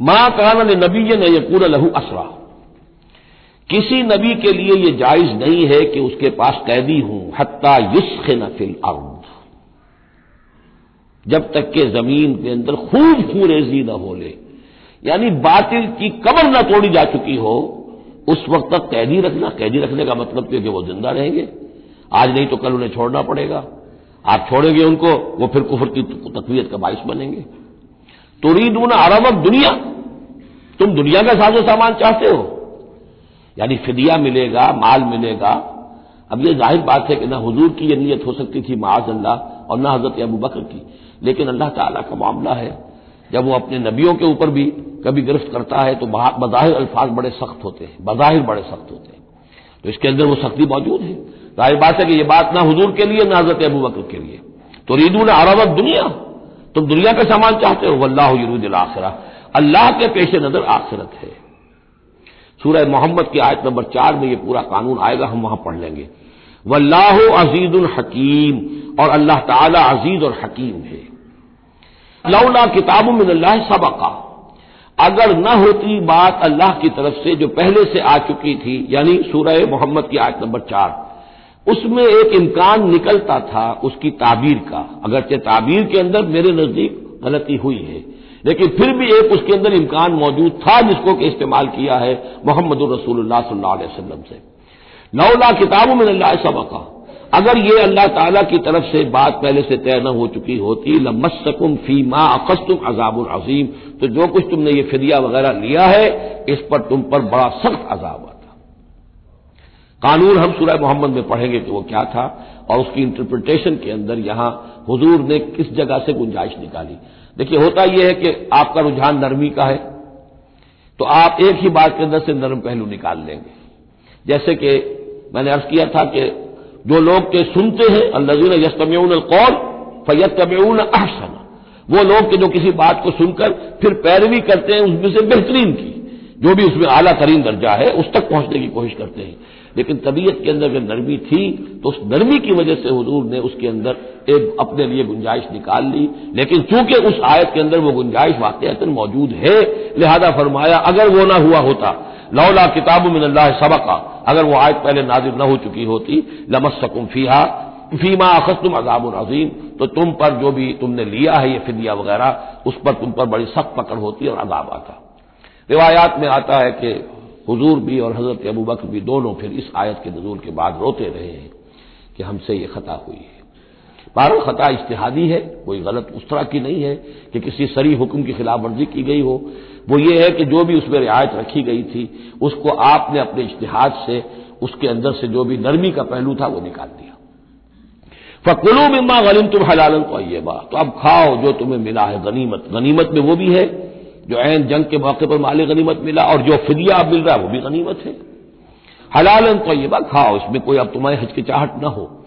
माँ कान नबी ने यकून लहू असरा। किसी नबी के लिए यह जायज़ नहीं है कि उसके पास कैदी हूँ, हत्ता युस्ख नफिल अर्द। जब तक के ज़मीन के अंदर खूब खूरेजी न हो ले, यानी बातिल की कमर न तोड़ी जा चुकी हो, उस वक्त तक कैदी रखना, कैदी रखने का मतलब कि वो ज़िंदा रहेंगे। आज नहीं तो कल उन्हें छोड़ना पड़ेगा। आप छोड़ेंगे उनको, वो फिर कुफर की तकवीत का बाइस बनेंगे। तुरीदून अरब दुनिया। तुम दुनिया का साजो सामान चाहते हो। यानी फिदिया मिलेगा, माल मिलेगा। अब यह ज़ाहिर बात है कि ना हुजूर की यह नीयत हो सकती थी, माज अल्लाह, और ना हज़रत अबू बकर की। लेकिन अल्लाह ताला का मामला है, जब वो अपने नबियों के ऊपर भी कभी गिरफ्त करता है तो बज़ाहिर अल्फाज बड़े सख्त होते हैं, बज़ाहिर बड़े सख्त होते हैं। तो इसके अंदर वो सख्ती मौजूद है। ज़ाहिर बात है कि यह बात ना हुजूर के लिए, ना हज़रत अबू बकर के लिए। तो रीदून अरब दुनिया। तुम दुनिया का सामान चाहते हो? वल्लाह यूरुद आखिरा। अल्लाह के पेश नज़र आखिरत है। सूरह मोहम्मद की आयत नंबर चार में यह पूरा कानून आएगा, हम वहाँ पढ़ लेंगे। वल्लाह अज़ीज़ हकीम, और अल्लाह ताला अज़ीज़ और हकीम है। लौला किताब मिनल्ला सबका। अगर न होती बात अल्लाह की तरफ़ से जो पहले से आ चुकी थी, यानी सूरह मोहम्मद की आयत नंबर चार उसमें एक इम्कान निकलता था उसकी ताबीर का। अगरचे ताबीर के अंदर मेरे नज़दीक गलती हुई है। लेकिन फिर भी एक उसके अंदर इम्कान मौजूद था जिसको कि इस्तेमाल किया है मोहम्मद रसूलुल्लाह से। नौला किताबों में अल्लाह सबका। अगर ये अल्लाह ताला की तरफ़ से बात पहले से तय न हो चुकी होती लमसकुम फीमा अकस्तुम अजाबुल अजीम। तो जो कुछ तुमने ये फिदिया वगैरह लिया है, इस पर तुम पर बड़ा सख्त अजाब कानून हम सूरह मोहम्मद में पढ़ेंगे कि वो क्या था, और उसकी इंटरप्रिटेशन के अंदर यहाँ हुजूर ने किस जगह से गुंजाइश निकाली। देखिए, होता यह है कि आपका रुझान नरमी का है तो आप एक ही बात के अंदर से नरम पहलू निकाल लेंगे। जैसे कि मैंने अर्ज़ किया था कि जो लोग के सुनते हैं, अल्लाजीन यस्तमून कौल फयतमून अहसन। वो लोग के जो किसी बात को सुनकर फिर पैरवी करते हैं, उसमें से बेहतरीन की। जो भी उसमें आला तरीन दर्जा है, उस तक पहुँचने की कोशिश करते हैं। लेकिन तबीयत के अंदर अगर नरमी थी तो उस नरमी की वजह से हजूर ने उसके अंदर एक अपने लिए गुंजाइश निकाल ली। लेकिन चूँकि उस आयत के अंदर वो गुंजाइश वाकता मौजूद है, लिहाजा फरमाया, अगर वो ना हुआ होता, लौला किताब मिनल्ला सबका, अगर वो आयत पहले नाजिर न हो चुकी होती लमसकुम फीहा, फीमा तुम अजाब अजीम तो तुम पर जो भी तुमने लिया है, ये फिदिया वगैरह, उस पर तुम पर बड़ी सख्त पकड़ होती और अजाब आता। रिवायात में आता है कि हुजूर भी और हज़रत अबू बकर भी दोनों फिर इस आयत के नजूल के बाद रोते रहे हैं कि हमसे ये खता हुई है। बारह खता इश्तिहादी है, कोई गलत उस तरह की नहीं है कि किसी सरी हुक्म की खिलाफ वर्जी की गई हो। वो ये है कि जो भी उसमें रियायत रखी गई थी, उसको आपने अपने इश्तिहाद से, उसके अंदर से जो भी नरमी का पहलू था वो निकाल दिया। फकुलू बिम्मा गलिम तुम हलालन तो अब खाओ जो तुम्हें मिला है गनीमत। गनीमत में वो भी है जो ऐन जंग के मौके पर माली गनीमत मिला और जो फिदिया मिल रहा है, वो भी गनीमत है। हलालन तय्यबा खाओ, इसमें कोई अब तुम्हारी हचकिचाहट न हो।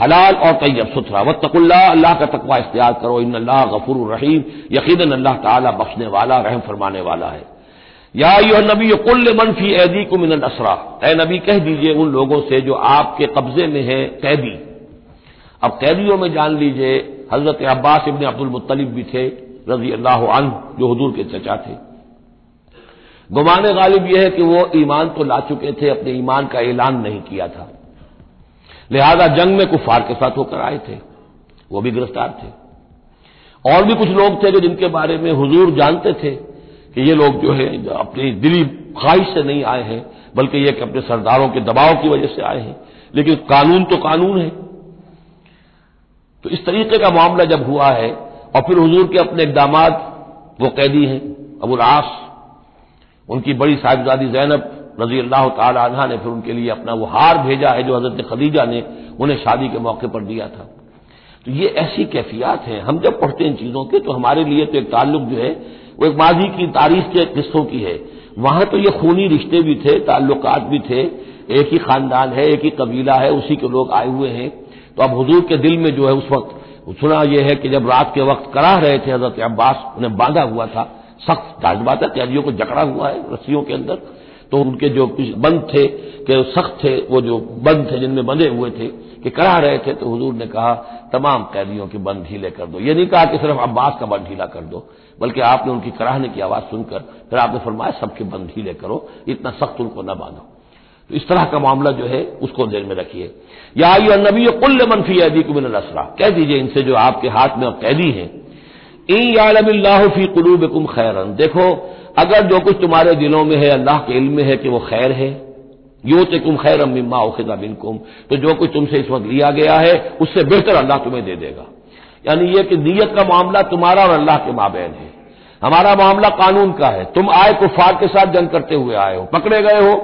हलाल और तैयब सुथरा व तकुल्ला अल्लाह का तकवा इख्तियार करो इन अल्लाह गफुर रहीम यकीन अल्लाह ताला बख्शने वाला, रहम फरमाने वाला है। या यह नबी कुल्ल मनफी ऐदी को मिन असरा। ए नबी, कह दीजिए उन लोगों से जो आपके कब्जे में है, कैदी। अब कैदियों में जान लीजिए, हज़रत अब्बास इबन अब्दुल मुत्तलिब भी थे। रज़ी अल्लाह अन जो हजूर के चचा थे। गुमान गालिब यह है कि वो ईमान तो ला चुके थे, अपने ईमान का ऐलान नहीं किया था। लिहाजा जंग में कुफार के साथ होकर आए थे। वो भी गिरफ़्तार थे। और भी कुछ लोग थे जो जिनके बारे में हुजूर जानते थे कि ये लोग जो है अपनी दिली ख्वाहिश से नहीं आए हैं, बल्कि यह कि अपने सरदारों के दबाव की वजह से आए हैं। लेकिन कानून तो कानून है। तो इस तरीके का मामला जब हुआ है और फिर हजूर के अपने इकदाम वो कैदी हैं अबुल आस उनकी बड़ी साहिबजादी जैनब रज़ी अल्लाह तहा ने फिर उनके लिए अपना वो हार भेजा है जो हज़रत खदीजा ने उन्हें शादी के मौके पर दिया था। तो ये ऐसी कैफियात हैं, हम जब पढ़ते हैं इन चीज़ों के तो हमारे लिए तो एक ताल्लुक जो है, वो एक माजी की तारीख के किस्सों की है। वहाँ तो ये खूनी रिश्ते भी थे, ताल्लुकात भी थे, एक ही खानदान है, एक ही कबीला है, उसी के लोग आए हुए हैं। तो अब हजूर के दिल में जो है उस वक्त सुना यह है कि जब रात के वक्त कराह रहे थे हज़रत अब्बास, उन्हें बांधा हुआ था। सख्त ताजबात है, कैदियों को जकड़ा हुआ है रस्सियों के अंदर। तो उनके जो बंद थे, कि सख्त थे, वो जो बंद थे, जिनमें बंधे हुए थे, कि करा रहे थे तो हजूर ने कहा, तमाम कैदियों के बंद ढीले कर दो। ये नहीं कहा कि सिर्फ़ अब्बास का बंद ढीला कर दो, बल्कि आपने उनकी कराहने की आवाज़ सुनकर, फिर आपने फरमाया, सबके बंद ढीले करो, इतना सख्त उनको न बांधो। तो इस तरह का मामला जो है, उसको देर में रखिए। या ये नबी कुल्ल मनफी अदी को मिन असरा। कह दीजिए इनसे जो आपके हाथ में कैदी हैं, इन यालमिल्लाफी कुलूब कुम खैरन। देखो, अगर जो कुछ तुम्हारे दिलों में है, अल्लाह के इल्म में है कि वो खैर है यो कुम खैर अम्मा ओखिदा बिनकुम तो जो कुछ तुमसे इस वक्त लिया गया है, उससे बेहतर अल्लाह तुम्हें दे देगा। यानी यह कि नीयत का मामला तुम्हारा और अल्लाह के माबेन है। हमारा मामला कानून का है। तुम आए कुफार के साथ जंग करते हुए आए हो, पकड़े गए हो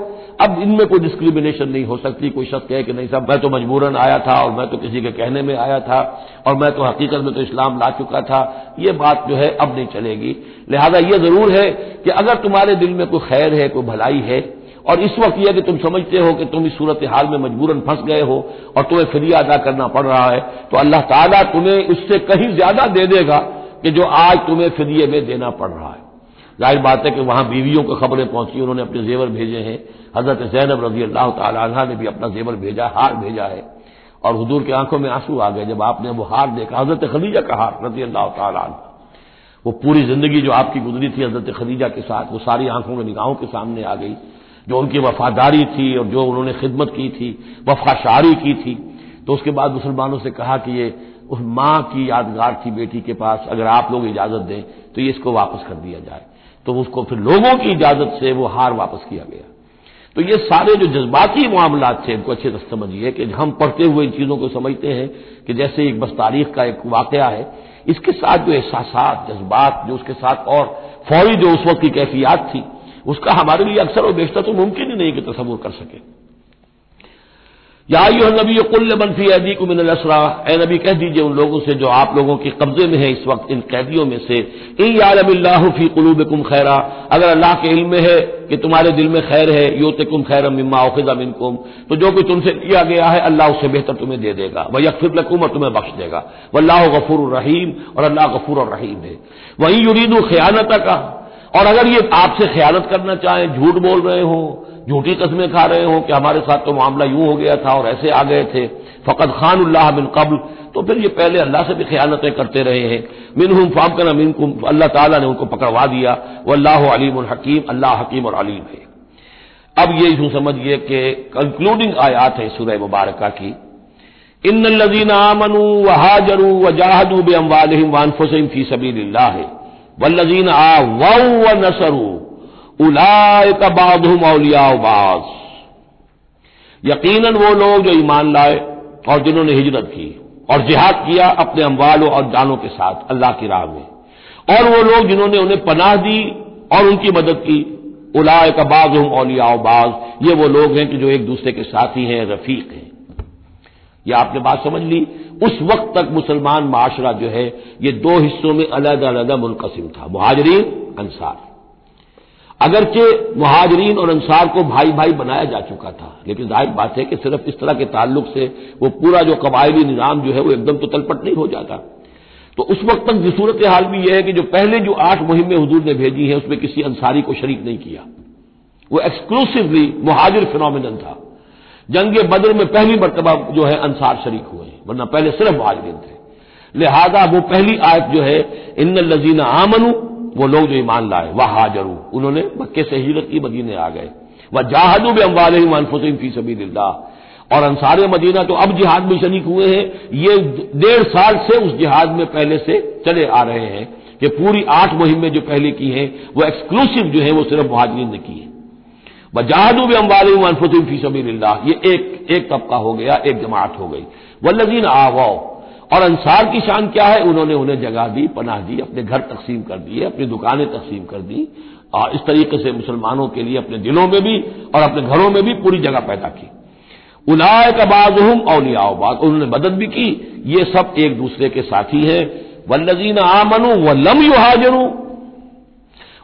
अब इनमें कोई डिस्क्रिमिनेशन नहीं हो सकती, कोई शख्स कहे कि नहीं साहब, मैं तो मजबूरन आया था और मैं तो किसी के कहने में आया था और मैं तो हकीकत में तो इस्लाम ला चुका था। ये बात जो है अब नहीं चलेगी। लिहाजा यह ज़रूर है कि अगर तुम्हारे दिल में कोई खैर है, कोई भलाई है और इस वक्त यह कि तुम समझते हो कि तुम इस सूरत हाल में मजबूरन फंस गए हो और तुम्हें फिरिया अदा करना पड़ रहा है तो अल्लाह ताला तुम्हें उससे कहीं ज़्यादा दे देगा कि जो आज तुम्हें फिरिये में देना पड़ रहा है। ज़ाहिर बात है कि वहाँ बीवियों को खबरें पहुँची, उन्होंने अपने जेवर भेजे हैं। हज़रत जैनब रज़ी अल्लाह तला ने भी अपना जेवर भेजा, हार भेजा है। और हजूर की आँखों में आँसू आ गए जब आपने वो हार देखा। हज़रत खदीजा का हार रज़ी अल्लाह तला वो पूरी ज़िंदगी जो आपकी गुजरी थी हज़रत खदीजा के साथ, वो सारी आँखों में निगाहों के सामने आ गई। जो उनकी वफादारी थी और जो उन्होंने खिदमत की थी, वफाशारी की थी। तो उसके बाद मुसलमानों से कहा कि ये उस माँ की यादगार थी बेटी के पास, अगर आप लोग इजाज़त दें तो ये इसको वापस कर दिया जाए। तो उसको फिर लोगों की इजाज़त से वो हार वापस किया गया। तो ये सारे जो जज्बाती मामला थे, इनको अच्छे से समझिए कि हम पढ़ते हुए इन चीज़ों को समझते हैं कि जैसे एक बस तारीख का एक वाकया है, इसके साथ जो एहसास जज्बात, जो उसके साथ और फौरी जो उस वक्त की कैफियात थी, उसका हमारे लिए अक्सर और बेशतर तो मुमकिन ही नहीं कि तस्वुर कर सके। या यू नबी कुल्ल मनफी अदी को मिनसरा ए नबी, कह दीजिए उन लोगों से जो आप लोगों के कब्जे में है इस वक्त, इन कैदियों में से। इन यालमिल्लाफी कुलूब कुम खैरा। अगर अल्लाह के इल्म है कि तुम्हारे दिल में खैर है योत कुम खैर मिम्मा ओखिदा मिनकुम। तो जो कुछ तुमसे लिया गया है, अल्लाह उससे बेहतर तुम्हें दे देगा। वह यकफिर और तुम्हें बख्श देगा। वल्लाह गफूर रहीम और अल्लाह गफूर रहीम है। वही युरीदू खयानत का और अगर ये आपसे ख्यालत करना चाहें, झूठ बोल रहे हो झूठी कस्में खा रहे हो कि हमारे साथ तो मामला यूँ हो गया था और ऐसे आ गए थे। फ़कत खान उल्लाह बिन कबल। तो फिर ये पहले अल्लाह से भी ख्यालतें करते रहे हैं। मिन हम फाम करना मिन कुम अल्लाह ताला ने उनको पकड़वा दिया। वो अल्लाह अलीम हकीम। अल्लाह हकीम और अलीम है। अब ये यूँ समझिए कि कंक्लूडिंग आयात है सूरह मुबारक की। इन लजीन आमनू व हाजरू व जाहदू बे अम्वालहिम वानफुसम फ़ी सबील है वल्लजीन आ व नसरू। उलाय का बादुम बाज यकीनन वो लोग जो ईमान लाए और जिन्होंने हिजरत की और जिहाद किया अपने अम्बालों और जानों के साथ अल्लाह की राह में। और वो लोग जिन्होंने उन्हें पनाह दी और उनकी मदद की उलाय का बाज हम औलिया बाज ये वो लोग हैं कि जो एक दूसरे के साथी हैं, रफीक हैं। यह आपने बात समझ ली? उस वक्त तक मुसलमान माशरा जो है, ये दो हिस्सों में अलग अलग मुनकसिम था। मुहाजरीन, अंसार। अगरचे मुहाजरीन और अंसार को भाई भाई बनाया जा चुका था। लेकिन ज़ाहिर बात है कि सिर्फ़ इस तरह के ताल्लुक से वो पूरा जो कबायली निज़ाम जो है वो एकदम तो तलपट नहीं हो जाता। तो उस वक्त तक सूरत हाल भी यह है कि जो पहले जो आठ मुहिमें हजूर ने भेजी हैं, उसमें किसी अंसारी को शरीक नहीं किया। वो एक्सक्लूसिवली मुहाजिर फिनोमिन था। जंग बदर में पहली मरतबा जो है अंसार शरीक हुए हैं, वरना पहले सिर्फ़ मुहाजरीन थे। लिहाजा वो पहली आयत जो है इन लजीना आमनू वो लोग जो ईमान लाए, वह हाजरू उन्होंने मक्के से हिजरत की, मदीने आ गए। वह जाहदू भी अम्बाल मनफुसिन फ़ी सभी और अंसार मदीना तो अब जिहाद में शरीक हुए हैं। ये डेढ़ साल से उस जिहाद में पहले से चले आ रहे हैं कि पूरी आठ मुहिमें जो पहले की हैं, वो एक्सक्लूसिव जो है, वो सिर्फ़ मुहाजरीन ने की है। बजादू भी अम्बाल अनफुसिम फ़ी सबील्ला ये एक एक तबका हो गया, एक जमात हो गई। वल्लजीन आवाओ और अंसार की शान क्या है? उन्होंने उन्हें जगह दी, पनाह दी, अपने घर तकसीम कर दिए अपनी दुकानें तकसीम कर दी, और इस तरीके से मुसलमानों के लिए अपने दिलों में भी और अपने घरों में भी पूरी जगह पैदा की। उलाय का बाजुम औलियाबाद उन्होंने मदद भी की। ये सब एक दूसरे के साथी हैं। वल्लजीन आमनु व लम युहाजरू।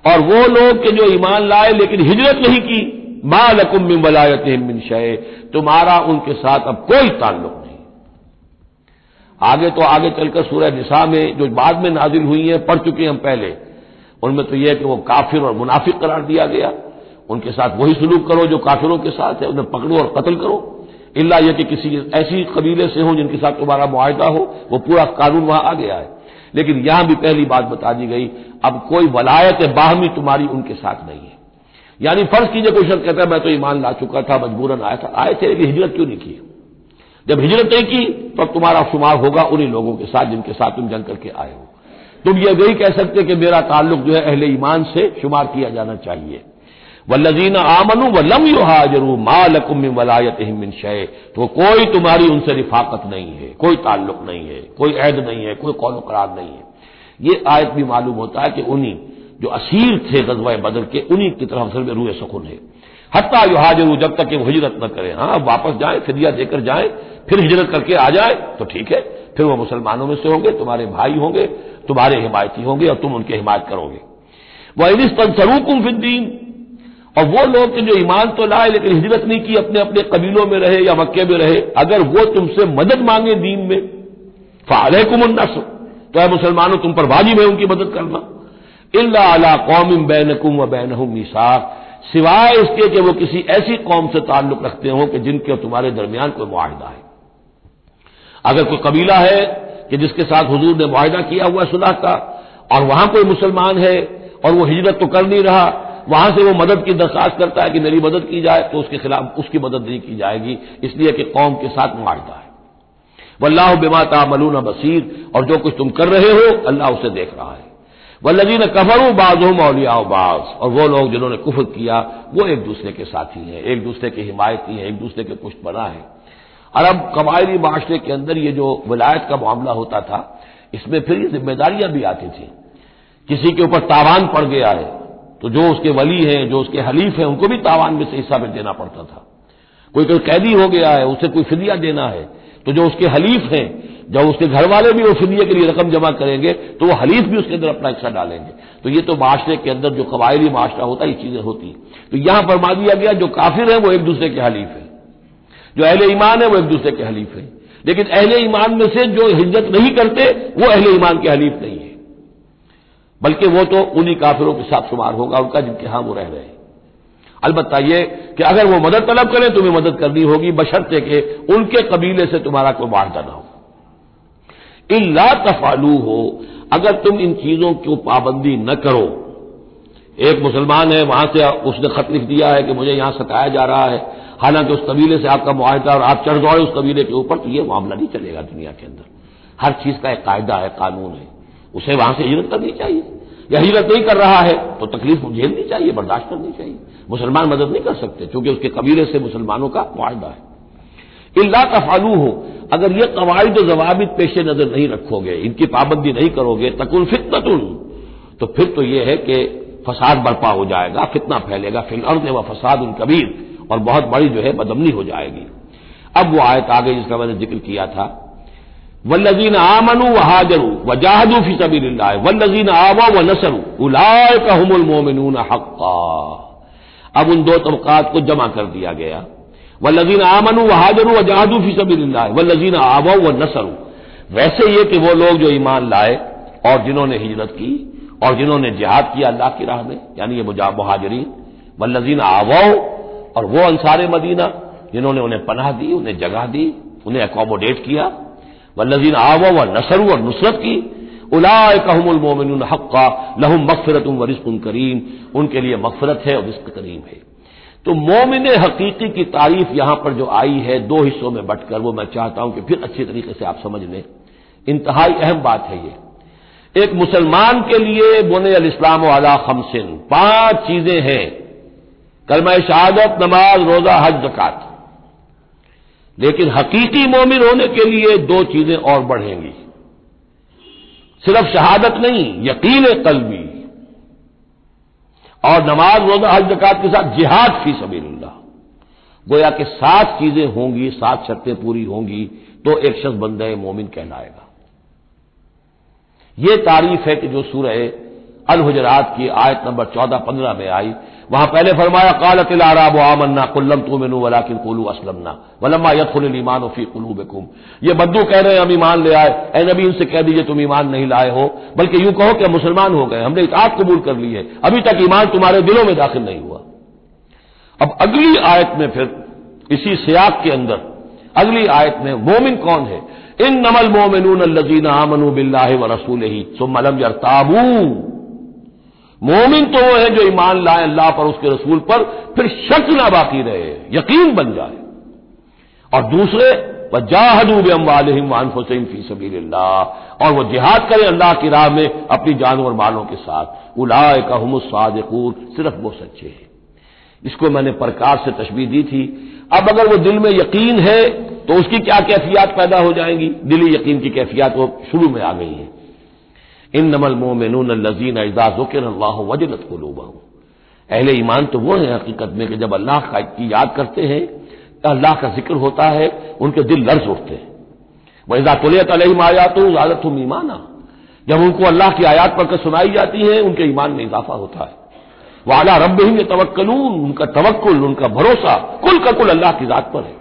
और वो लोग के जो ईमान लाए, लेकिन हिजरत नहीं की। मालकुम मिन वलायत मिन शय। तुम्हारा उनके साथ अब कोई ताल्लुक नहीं। आगे तो आगे चलकर सूरह निशा में जो बाद में नाजिल हुई है, पढ़ चुके हम पहले। उनमें तो यह है कि वो काफिर और मुनाफिक करार दिया गया। उनके साथ वही सलूक करो जो काफिरों के साथ है, उन्हें पकड़ो और कत्ल करो। इल्ला यह कि किसी ऐसी कबीले से हो जिनके साथ तुम्हारा मुआदा हो, वो पूरा कानून वहाँ आ गया है। लेकिन यहाँ भी पहली बात बता दी गई, अब कोई वलायत बाहमी तुम्हारी उनके साथ नहीं है। यानी फ़र्ज़ कीजिए कोई शख्स कहता है, मैं तो ईमान ला चुका था, मजबूरन आया था। आए थे, लेकिन हिजरत क्यों नहीं की? जब हिजरत की, तब तुम्हारा शुमार होगा उन्हीं लोगों के साथ जिनके साथ तुम जंग करके आए हो। तुम ये नहीं कह सकते कि मेरा ताल्लुक जो है अहले ईमान से शुमार किया जाना चाहिए। वल्लजीन आमनु व लम यू हाजरू मालकुम वलायत हिमिन शय। तो कोई तुम्हारी उनसे रिफाकत नहीं है, कोई ताल्लुक नहीं है, कोई ऐद नहीं है, कोई कौल करार नहीं है। ये आयत भी मालूम होता है कि उन्हीं जो असीर थे गजवा बदल के, उन्हीं की तरफ़ में रूए सुकुन है। हत्ता यू हाजरू जब तक कि वो हिजरत न करें हाँ वापस जाए फिरिया देकर जाए फिर हिजरत करके आ जाए तो ठीक है। फिर वो मुसलमानों में से होंगे, तुम्हारे भाई होंगे, तुम्हारे हिमायती होंगे और तुम उनकी हिमायत करोगे। वह इनिस तनसरूकुम फिद्दीन और वो लोग जो ईमान तो लाए, लेकिन हिजरत नहीं की, अपने अपने कबीलों में रहे या मक्के में रहे, अगर वो तुमसे मदद मांगे दीन में फालकुमन्नस तो है मुसलमानों, तुम पर वाजिब है उनकी मदद करना। इल्ला अला कौम बैनकुम व बैन मिसाक। सिवाय इसके कि वो किसी ऐसी कौम से ताल्लुक रखते हो कि जिनके तुम्हारे दरमियान कोई मुआहदा है। अगर कोई कबीला है कि जिसके साथ हजूर ने मुआहदा किया हुआ सुलह का, और वहाँ कोई मुसलमान है, और वो हिजरत तो कर नहीं रहा, वहाँ से वो मदद की दरखास्त करता है कि मेरी मदद की जाए तो उसके खिलाफ उसकी मदद नहीं की जाएगी, इसलिए कि कौम के साथ मुआवजा है। वल्लाह बिमा तामलून बसीर, और जो कुछ तुम कर रहे हो, अल्लाह उसे देख रहा है। वल्लजीन कफरू बाजुम औलिया बाज, और वो लोग जिन्होंने कुफर किया, वो एक दूसरे के साथी हैं, एक दूसरे के हिमायती हैं एक दूसरे के पुष्ट बना है। अरब कबायली माशरे के अंदर ये जो विलायत का मामला होता था, इसमें फिर ये जिम्मेदारियाँ भी आती थी। किसी के ऊपर तावान पड़ गया है तो जो उसके वली हैं, जो उसके हलीफ हैं, उनको भी तावान में से हिस्सा में देना पड़ता था। कोई कोई कैदी हो गया है, उसे कोई फिदिया देना है तो जो उसके हलीफ हैं, जब उसके घर वाले भी वो फिदिया के लिए रकम जमा करेंगे तो वो हलीफ भी उसके अंदर अपना हिस्सा डालेंगे। तो ये तो माशरे के अंदर जो कबायली माशरा होता है, ये चीज़ें होती तो यहाँ फरमा दिया गया, जो काफिर है, वो एक दूसरे के हलीफ है। जो अहले ईमान है, वो एक दूसरे के हलीफ है। लेकिन अहले ईमान में से जो हिज्जत नहीं करते, वो अहले ईमान के हलीफ नहीं है। बल्कि वो तो उन्हीं काफिरों के साथ शुमार होगा, उनका जिनके यहाँ वो रह रहे हैं। अलबत् ये कि अगर वो मदद तलब करें, तुम्हें मदद करनी होगी, बशर्ते के उनके कबीले से तुम्हारा कोई वारदा ना हो। इल्ला तफालू हो, अगर तुम इन चीज़ों की पाबंदी न करो। एक मुसलमान है, वहाँ से उसने खत लिख दिया है कि मुझे यहाँ सताया जा रहा है। हालाँकि उस कबीले से आपका मुआवजा और आप चढ़ दौड़े उस कबीले के ऊपर तो ये मामला नहीं चलेगा दुनिया के अंदर। हर चीज़ का एक कायदा है, कानून है। उसे वहाँ से हिजरत करनी चाहिए। या हिजरत नहीं कर रहा है तो तकलीफ़ झेलनी चाहिए, बर्दाश्त करनी चाहिए। मुसलमान मदद नहीं कर सकते, क्योंकि उसके कबीले से मुसलमानों का मुआदा है। इल्ला का फालू हो, अगर ये कवायद जवाबित पेश नज़र नहीं रखोगे, इनकी पाबंदी नहीं करोगे तकुल फितनतुन तो फिर तो यह है कि फसाद बर्पा हो जाएगा, फितना फैलेगा फिर अर्द व फसाद उन कबीर। और बहुत बड़ी जो है बदमनी हो जाएगी। अब वो आयत आ गई जिसका मैंने ज़िक्र किया था। वल्लजीन आमनु व हाजरू व जाहदू फ़ी सबी वल्लजीन आवा व नसरू। उलाय का हमल मोमिनून हक्का। अब उन दो तबकात को जमा कर दिया गया। वल्लजीन आमनु व हाजरू व जाहदू फ़ी सबी वल्लजीन आवा व नसरू। वैसे ये कि वो लोग जो ईमान लाए और जिन्होंने हिजरत की और जिन्होंने जिहाद किया अल्लाह की राह में, यानी ये मुहाजरीन वल्लजीन आवाओ और वो अंसार मदीना, जिन्होंने उन्हें पनाह दी, उन्हें जगह दी, उन्हें अकोमोडेट किया। व वल्लजीन आवा व नसरू और नुसरत की। उलाय कहमुलमोमिन हक्का, लहुम मगफरत व रिस्क करीम। उनके लिए मगफरत है और रिस्क करीम है। तो मोमिन हकीकी की तारीफ़ यहाँ पर जो आई है, दो हिस्सों में बटकर, वो मैं चाहता हूँ कि फिर अच्छी तरीके से आप समझ लें। इंतहाई अहम बात है ये। एक मुसलमान के लिए बोने अल इस्लाम वाला खमसिन, पाँच चीज़ें हैं। कलमा शहादत, नमाज़, रोजा, हज, जक़ात। लेकिन हकीकी मोमिन होने के लिए दो चीज़ें और बढ़ेंगी। सिर्फ़ शहादत नहीं, यकीन कलबी और नमाज़, रोजा, हज, जक़ात के साथ जिहाद फ़ी सबील्ला गोया कि सात चीज़ें होंगी, सात शर्तें पूरी होंगी तो एक शख्स बंदे मोमिन कहलाएगा। यह तारीफ़ है कि जो सूरह अल हुजरात की आयत नंबर चौदह पंद्रह में आई वहाँ पहले फरमाया, कालत आराब आमन्ना, कुल्लम तुम मिनू वला किन कुलू असलमना, वलम्मा यदुल ईमान फ़ी कुलू बेकुम ये बद्दू कह रहे हैं, हम ईमान ले आए। ए नबी उनसे कह दीजिए, तुम ईमान नहीं लाए हो, बल्कि यूँ कहो कि मुसलमान हो गए, हमने इतात कबूल कर ली है। अभी तक ईमान तुम्हारे दिलों में दाखिल नहीं हुआ। अब अगली आयत में फिर, इसी सियाक के अंदर, अगली आयत में मोमिन कौन है? इन नमल मोमिन लजीना आमनू बिल्ला व रसूल ही सुमलम यरताबू मोमिन तो वो है जो ईमान लाए अल्लाह पर, उसके रसूल पर, फिर शक ना बाकी रहे, यकीन बन जाए। और दूसरे वजाहदूब अम्बालहिम वानफुसैन फ़ी सबील और वह जिहाद करें अल्लाह की राह में अपनी जानवर मालों के साथ। उलाय का सादकूर सिर्फ़ वो सच्चे हैं। इसको मैंने प्रकार से तशबी दी थी। अब अगर वो दिल में यकीन है तो उसकी क्या कैफियत पैदा हो जाएँगी? दिली यकीन की कैफियत वो शुरू में आ गई है। इन नमल मोमिन लजीन एजाजुकर अल्लाह वजलत को लोबा हूँ अहले ईमान तो वो है हकीकत में कि जब अल्लाह की याद करते हैं तो अल्लाह का ज़िक्र होता है, उनके दिल लर्ज उठते हैं। वैजा तुलियत अलहम आयात तो आदत तुम ईमाना। जब उनको अल्लाह की आयात पढ़कर सुनाई जाती है, उनके ईमान में इजाफा होता है। वाला रब ही तवक्लून उनका तवक्ल उनका भरोसा कुल का कुल अल्लाह की जात पर है।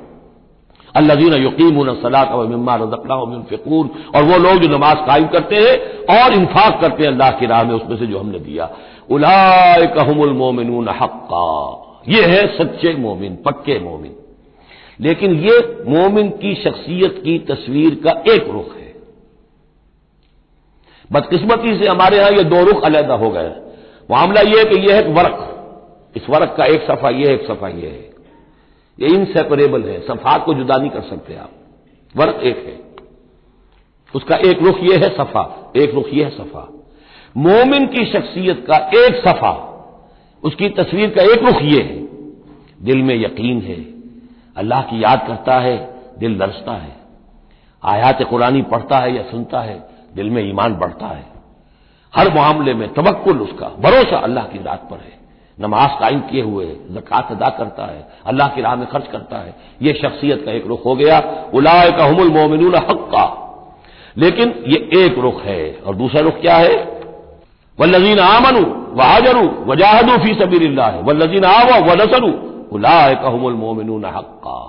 अल्लाजीन यकीम सलात मम्मा रजकलाफिकून और वो लोग जो नमाज़ कायम करते हैं और इन्फाक करते हैं अल्लाह की राह में उसमें से जो हमने दिया उलाय कहमुल मोमिन हक्का ये है सच्चे मोमिन पक्के मोमिन लेकिन ये मोमिन की शख्सियत की तस्वीर का एक रुख है बदकिस्मती से हमारे यहाँ ये दो रुख अलहदा हो गए मामला यह है कि यह एक वर्क इस वर्क का एक सफ़ा यह एक सफ़ा यह है ये इनसेपरेबल है, सफात को जुदा नहीं कर सकते आप। वर्क एक है। उसका एक रुख यह है सफ़ा, एक रुख यह है सफ़ा। मोमिन की शख्सियत का एक सफ़ा, उसकी तस्वीर का एक रुख यह है। दिल में यकीन है, अल्लाह की याद करता है, दिल लरसता है। आयात कुरानी पढ़ता है या सुनता है, दिल में ईमान बढ़ता है। हर मामले में तवक्ल उसका, भरोसा अल्लाह की रात पर है। नमाज़ कायम किए हुए जक़ात अदा करता है, अल्लाह की राह में खर्च करता है। यह शख्सियत का एक रुख हो गया। उलाय का हमुल मोमिन हक का लेकिन ये एक रुख है। और दूसरा रुख क्या है? वल्लजीन आमनु वहाजरू वजाहदू फ़ी सबीर है वल्लजीन आवा व नसरू उलाय का हमुल मोमिन हक का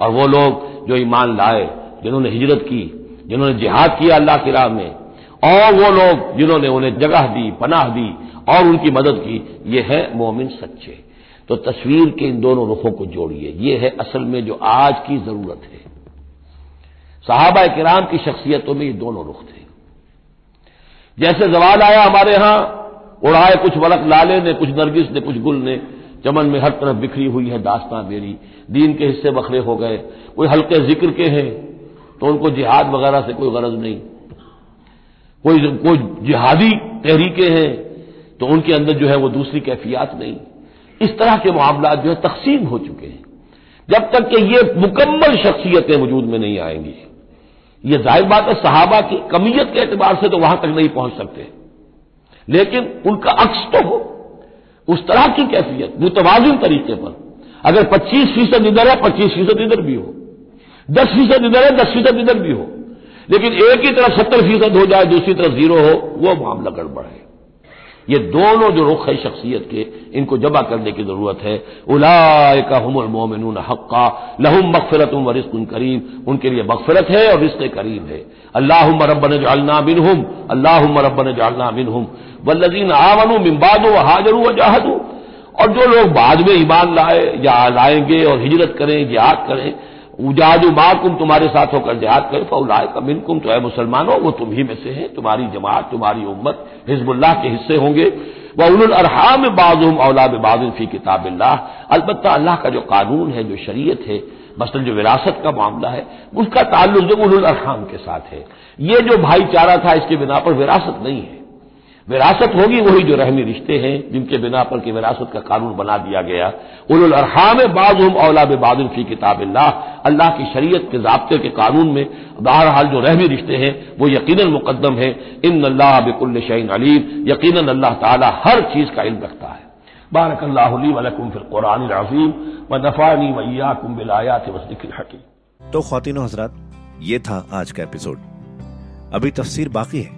और वो लोग जो ईमान लाए, जिन्होंने हिजरत की, जिन्होंने जिहाद किया अल्लाह की राह में, और वो लोग जिन्होंने उन्हें जगह दी, पनाह दी और उनकी मदद की। ये है मोमिन सच्चे। तो तस्वीर के इन दोनों रुखों को जोड़िए। ये है असल में जो आज की ज़रूरत है। साहबा किराम की शख्सियतों में ये दोनों रुख थे। जैसे जवाल आया हमारे यहाँ, उड़ाए कुछ वरक लाले ने, कुछ नरगिस ने, कुछ गुल ने, चमन में हर तरफ़ बिखरी हुई है दास्तां मेरी। दीन के हिस्से बखरे हो गए। कोई हल्के ज़िक्र के हैं तो उनको जिहाद वगैरह से कोई गरज नहीं। कोई कोई जिहादी तहरीकें हैं तो उनके अंदर जो है वो दूसरी कैफियत नहीं। इस तरह के मामला जो है तकसीम हो चुके हैं। जब तक कि ये मुकम्मल शख्सियतें वजूद में नहीं आएँगी। ये ज़ाहिर बात है, सहाबा की कमियत के एतबार से तो वहाँ तक नहीं पहुँच सकते। लेकिन उनका अक्स तो हो। उस तरह की कैफियत, मुतवाजन तरीके पर। अगर 25 फ़ीसद इधर है 25 फ़ीसद इधर भी हो। 10 फ़ीसद इधर है 10 फ़ीसद इधर भी हो। लेकिन एक ही तरफ़ सत्तर फ़ीसद हो जाए, दूसरी तरफ़ ज़ीरो हो, वो मामला गड़बड़ है। ये दोनों जो रुख है शख्सियत के, इनको जमा करने की ज़रूरत है। उलाय का हमल मोमिन हक्का, लहुम मकफरत व रिस्क करीम। उनके लिए मकफरत है और रिस्क करीम है। अल्लाह रबन जालना बिन हम अल्लाह रबन जालना बिन हम वल्लजीन आवनु मिम्बादो हाजरू व जाहदू। और जो लोग बाद में ईमान लाए या लाएँगे और हिजरत करें, जिहाद करें उजाजु माकुम तुम्हारे साथ होकर जहाद करे फौलाए का मिनकुम तो है मुसलमानों, वो तुम ही में से है, तुम्हारी जमात, तुम्हारी उम्मत, हिजबुल्लाह के हिस्से होंगे। वह उल अरहाम बाजुम औलाब बाजुम फ़ी किताब अलबत् अल्लाह का जो कानून है, जो शरीयत है मसल जो विरासत का मामला है, उसका ताल्लुक जो उल अरहाम के साथ है। ये जो भाईचारा था, इसके बिना पर विरासत नहीं है। विरासत होगी वही जो रहमी रिश्ते हैं, जिनके बिना पर कि विरासत का कानून बना दिया गया। उल अरहाम बाज हम औला बादिल फ़ी किताब अल्लाह की शरीयत के जबते के कानून में बहरहाल जो रहमी रिश्ते हैं, वो यकीन मुकदम है। इन अल्लाह बिकुल शहीन अलीम। यकीन अल्लाह ताला हर चीज़ का इल्म रखता है। बारक अल्लाकुम फिल कुरान अजीम। व नफ़ानी वैयाकुम बिलायात वसदिक हकीम। तो खातिन हजरात, ये था आज का एपिसोड। अभी तफसीर बाकी है।